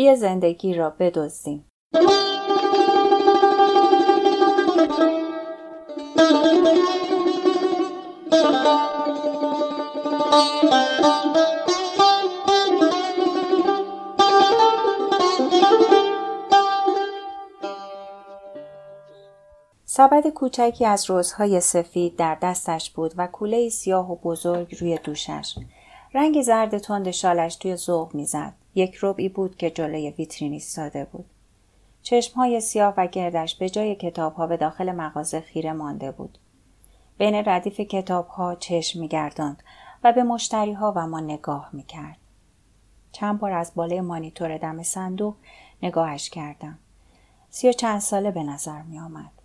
بیا زندگی را بدزدیم سبد کوچکی از روزهای سفید در دستش بود و کوله سیاه و بزرگ روی دوشش. رنگ زرد تند شالش توی ذوق می‌زد. یک ربعی بود که جلوی ویترین ایستاده بود. چشمهای سیاه و گردش به جای کتابها به داخل مغازه خیره مانده بود. بین ردیف کتابها چشم میگرداند و به مشتریها و ما نگاه می‌کرد. چند بار از بالای مانیتور دم صندوق نگاهش کردم. سی و چند ساله به نظر می آمد.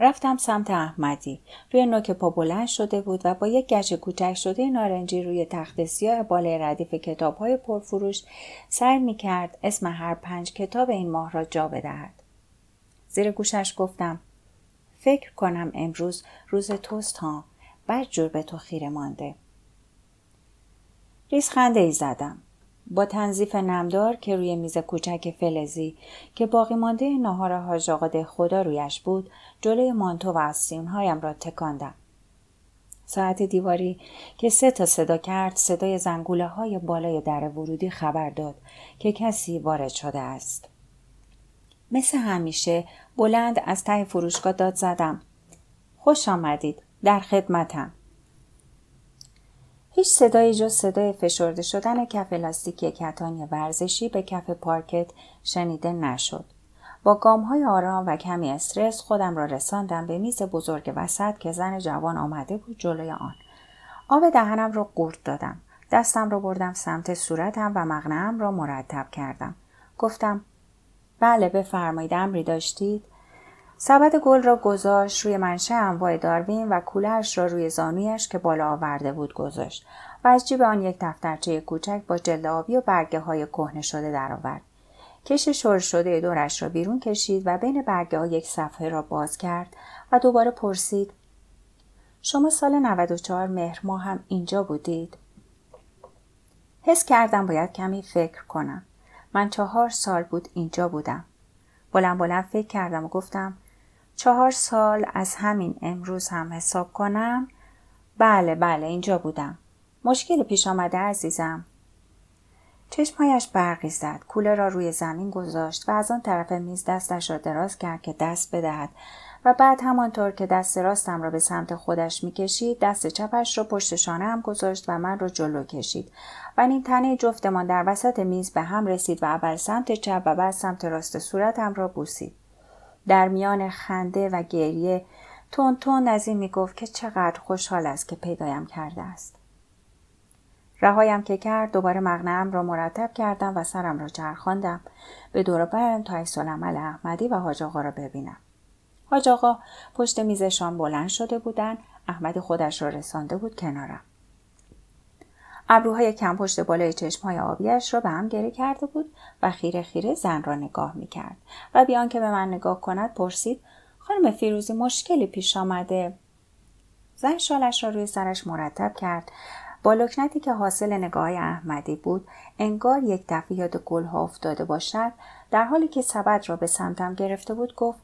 رفتم سمت احمدی. روی نوک پا بلند شده بود و با یک گچ کوچک شده نارنجی روی تخت سیاه بالای ردیف کتاب های پرفروش سعی می کرد اسم هر پنج کتاب این ماه را جا بدهد. زیر گوشش گفتم فکر کنم امروز روز توست ها. بر جور به تو خیره مانده. ریز خنده ای زدم. با تنظیف نمدار که روی میز کوچک فلزی که باقی مانده ناهار حاج خدا رویش بود جلوی مانتو و آستینهایم را تکاندم. ساعت دیواری که سه تا صدا کرد صدای زنگوله های بالای در ورودی خبر داد که کسی وارد شده است. مثل همیشه بلند از ته فروشگاه داد زدم. خوش آمدید. در خدمتم. هیچ صدایی جز صدای فشرده شدن کف لاستیکی کتانی ورزشی به کف پارکت شنیده نشد. با گام های آرام و کمی استرس خودم را رساندم به میز بزرگ وسط که زن جوان آمده بود جلوی آن. آب دهنم را قورت دادم. دستم را بردم سمت صورتم و مغنم را مرتب کردم. گفتم بله بفرمایید امری داشتید؟ سبد گل را گذاشت روی منشه انواع داروین و کولهاش را روی زانویش که بالا آورده بود گذاشت و از جیب آن یک دفترچه کوچک با جلد آبی و برگه های کهنه شده درآورد کش شور شده دورش را بیرون کشید و بین برگه ها یک صفحه را باز کرد و دوباره پرسید شما سال 94 مهر ما هم اینجا بودید؟ حس کردم باید کمی فکر کنم. من چهار سال بود اینجا بودم. بلند بلند فکر کردم و گفتم چهار سال از همین امروز هم حساب کنم؟ بله بله اینجا بودم. مشکل پیش آمده عزیزم. چشمهایش برقی زد کوله را روی زمین گذاشت و از آن طرف میز دستش را دراز کرد که دست بدهد و بعد همانطور که دست راستم را به سمت خودش می‌کشید دست چپش را پشت شانه هم گذاشت و من را جلو کشید و این تنه جفتمان در وسط میز به هم رسید و اول سمت چپ و بعد سمت راست صورتم را بوسید. در میان خنده و گریه تون تون از این می‌گفت که چقدر خوشحال است که پیدایم کرده است. رهایم که کرد دوباره مغنم را مرتب کردم و سرم را چرخاندم به دور برم تا عکس عمل احمدی و حاج آقا را ببینم. حاج آقا پشت میزشان بلند شده بودند احمدی خودش را رسانده بود کنارم. ابروهای کم پشت بالای چشمهای آبیش را به هم گره کرده بود و خیره خیره زن را نگاه می کرد و بیان که به من نگاه کند پرسید خانم فیروزی مشکلی پیش آمده؟ زن شالش را روی سرش مرتب کرد. با لکنتی که حاصل نگاه احمدی بود انگار یک دفعه یاد گلها افتاده باشد. در حالی که سبد را به سمتم گرفته بود گفت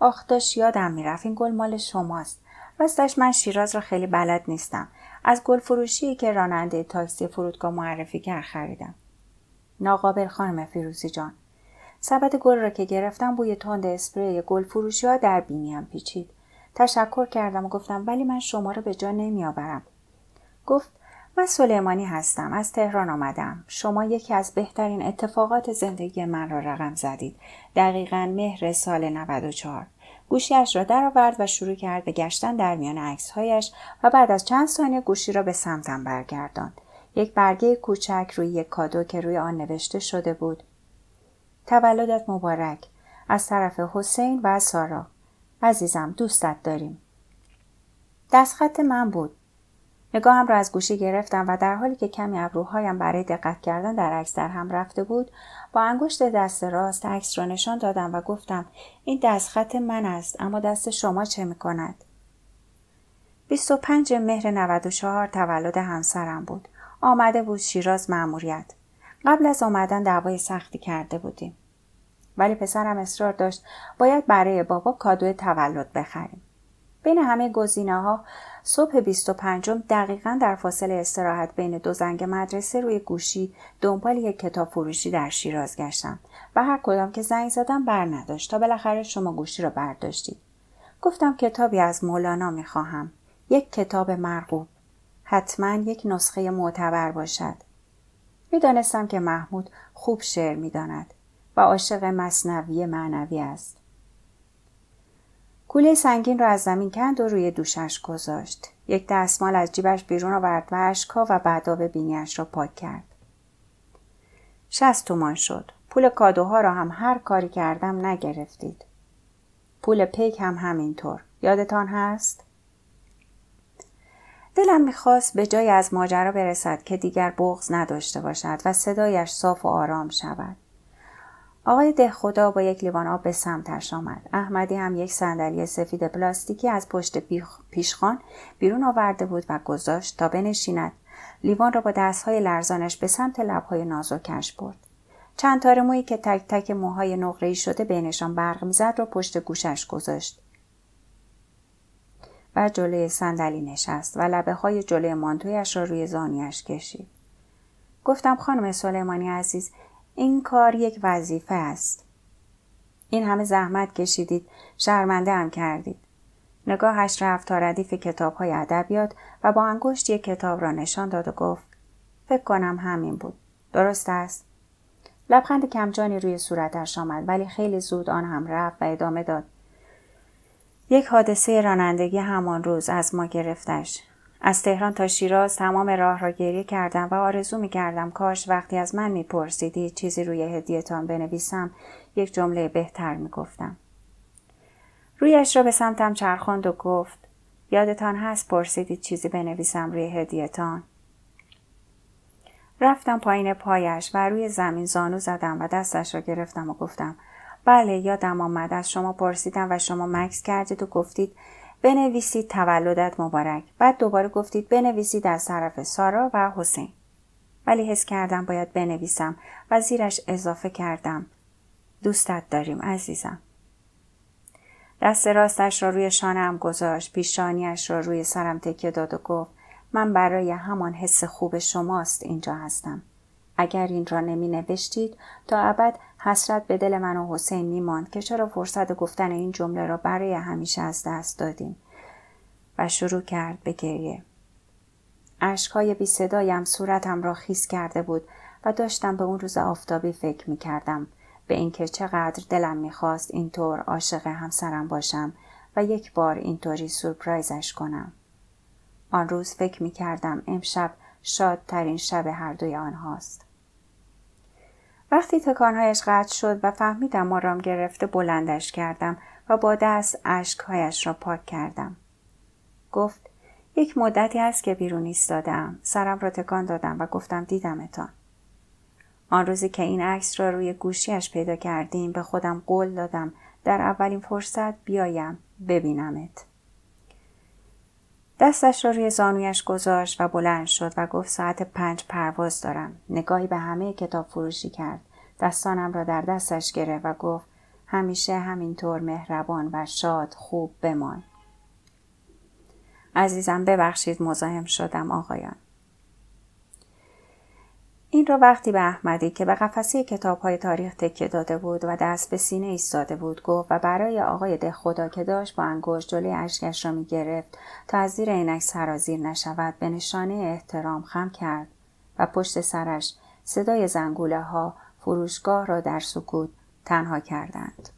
آخ داشت یادم می‌رفت این گل مال شماست. راستش من شیراز را خیلی بلد نیستم از گل فروشی که راننده تاکسی فرودگاه معرفی کرد خریدم. ناقابل خانم فیروزی جان. سبد گل را که گرفتم بوی تند اسپری گل فروشی ها در بینیم پیچید. تشکر کردم و گفتم ولی من شما را به جا نمیآورم. گفت من سلیمانی هستم از تهران آمدم شما یکی از بهترین اتفاقات زندگی من را رقم زدید دقیقا مهر سال 94 گوشیش را درآورد و شروع کرد به گشتن در میان عکسهایش و بعد از چند ثانیه گوشی را به سمتم برگرداند. یک برگه کوچک روی یک کادو که روی آن نوشته شده بود. تولدت مبارک. از طرف حسین و سارا. عزیزم دوستت داریم. دستخط من بود. نگاهم را از گوشی گرفتم و در حالی که کمی ابروهایم برای دقت کردن در عکس در هم رفته بود با انگشت دست راست عکس را نشان دادم و گفتم این دستخط من است اما دست شما چه می کند؟ 25 مهر 94 تولد همسرم بود. آمده بود شیراز معموریت. قبل از آمدن دعوای سختی کرده بودیم ولی پسرم اصرار داشت باید برای بابا کادوی تولد بخریم بین همه گزینه ها صبح 25 دقیقا در فاصله استراحت بین دو زنگ مدرسه روی گوشی دنبال یک کتاب فروشی در شیراز گشتم و هر کدام که زنگ زدم بر نداشت تا بالاخره شما گوشی را برداشتید. گفتم کتابی از مولانا می‌خواهم. یک کتاب مرغوب. حتما یک نسخه معتبر باشد. می‌دانستم که محمود خوب شعر می‌داند و عاشق مصنوی معنوی است. کوله سنگین را از زمین کند و روی دوشش گذاشت. یک دستمال از جیبش بیرون آورد و اشکها و بعداب بینیش را پاک کرد. شست تومان شد. پول کادوها را هم هر کاری کردم نگرفتید. پول پیک هم همینطور. یادتان هست؟ دلم می‌خواست به جای از ماجرا برسد که دیگر بغز نداشته باشد و صدایش صاف و آرام شود. آقای ده خدا با یک لیوان آب به سمتش آمد. احمدی هم یک صندلی سفید پلاستیکی از پشت پیشخان بیرون آورده بود و گذاشت تا بنشیند. لیوان را با دستهای لرزانش به سمت لبهای نازکش برد. چند تار مویی که تک تک موهای نقره‌ای شده بینشان برق می‌زد را پشت گوشش گذاشت. و جلوی صندلی نشست و لبه های جلوی مانتویش را روی زانیش کشید. گفتم خانم سلیمانی عزیز این کار یک وظیفه است. این همه زحمت کشیدید شرمنده هم کردید. نگاهش رفت تا ردیف کتاب های ادبیات و با انگشت یک کتاب را نشان داد و گفت فکر کنم همین بود. درست است؟ لبخند کمجانی روی صورتش آمد ولی خیلی زود آن هم رفت و ادامه داد. یک حادثه رانندگی همان روز از ما گرفتش. از تهران تا شیراز تمام راه را گریه کردم و آرزو می کردم کاش وقتی از من میپرسیدی چیزی روی هدیهتان بنویسم یک جمله بهتر می گفتم. رویش را به سمتم چرخاند و گفت یادتان هست پرسیدید چیزی بنویسم روی هدیهتان رفتم پایین پایش و روی زمین زانو زدم و دستش را گرفتم و گفتم بله یادم آمد از شما پرسیدم و شما مکس کردید و گفتید بنویسید تولدت مبارک. بعد دوباره گفتید بنویسید از طرف سارا و حسین. ولی حس کردم باید بنویسم و زیرش اضافه کردم. دوستت داریم عزیزم. دست راستش را روی شانم گذاشت. پیشانیش را روی سرم تکیه داد و گفت من برای همان حس خوب شماست اینجا هستم. اگر این را نمی نوشتید تا ابد حسرت به دل من و حسین می ماند که چرا فرصت گفتن این جمله را برای همیشه از دست دادیم و شروع کرد به گریه. عشقهای بی صدایم صورتم را خیس کرده بود و داشتم به اون روز آفتابی فکر می کردم به اینکه چقدر دلم می‌خواست اینطور عاشق همسرم باشم و یک بار اینطوری سورپرایزش کنم. آن روز فکر می کردم امشب شادترین شب هر دوی آنهاست. وقتی تکانهایش قطع شد و فهمیدم آرام گرفته بلندش کردم و با دست اشکهایش را پاک کردم. گفت یک مدتی است که بیرون ایستادم سرم را تکان دادم و گفتم دیدمتان آن روزی که این عکس را روی گوشیش پیدا کردیم به خودم قول دادم در اولین فرصت بیایم ببینمت دستش را روی زانویش گذاشت و بلند شد و گفت ساعت پنج پرواز دارم. نگاهی به همه کتاب فروشی کرد. دستانم را در دستش گرفت و گفت همیشه همینطور مهربان و شاد خوب بمان. عزیزم ببخشید مزاحم شدم آقایان. این را وقتی به احمدی که به قفسه کتاب های تاریخ تکیه داده بود و دست به سینه ایستاده بود گفت و برای آقای ده خدا که داشت با انگشت جلوی اشکش را می گرفت تا از زیر عینک سرازیر نشود به نشانه احترام خم کرد و پشت سرش صدای زنگوله ها فروشگاه را در سکوت تنها کردند.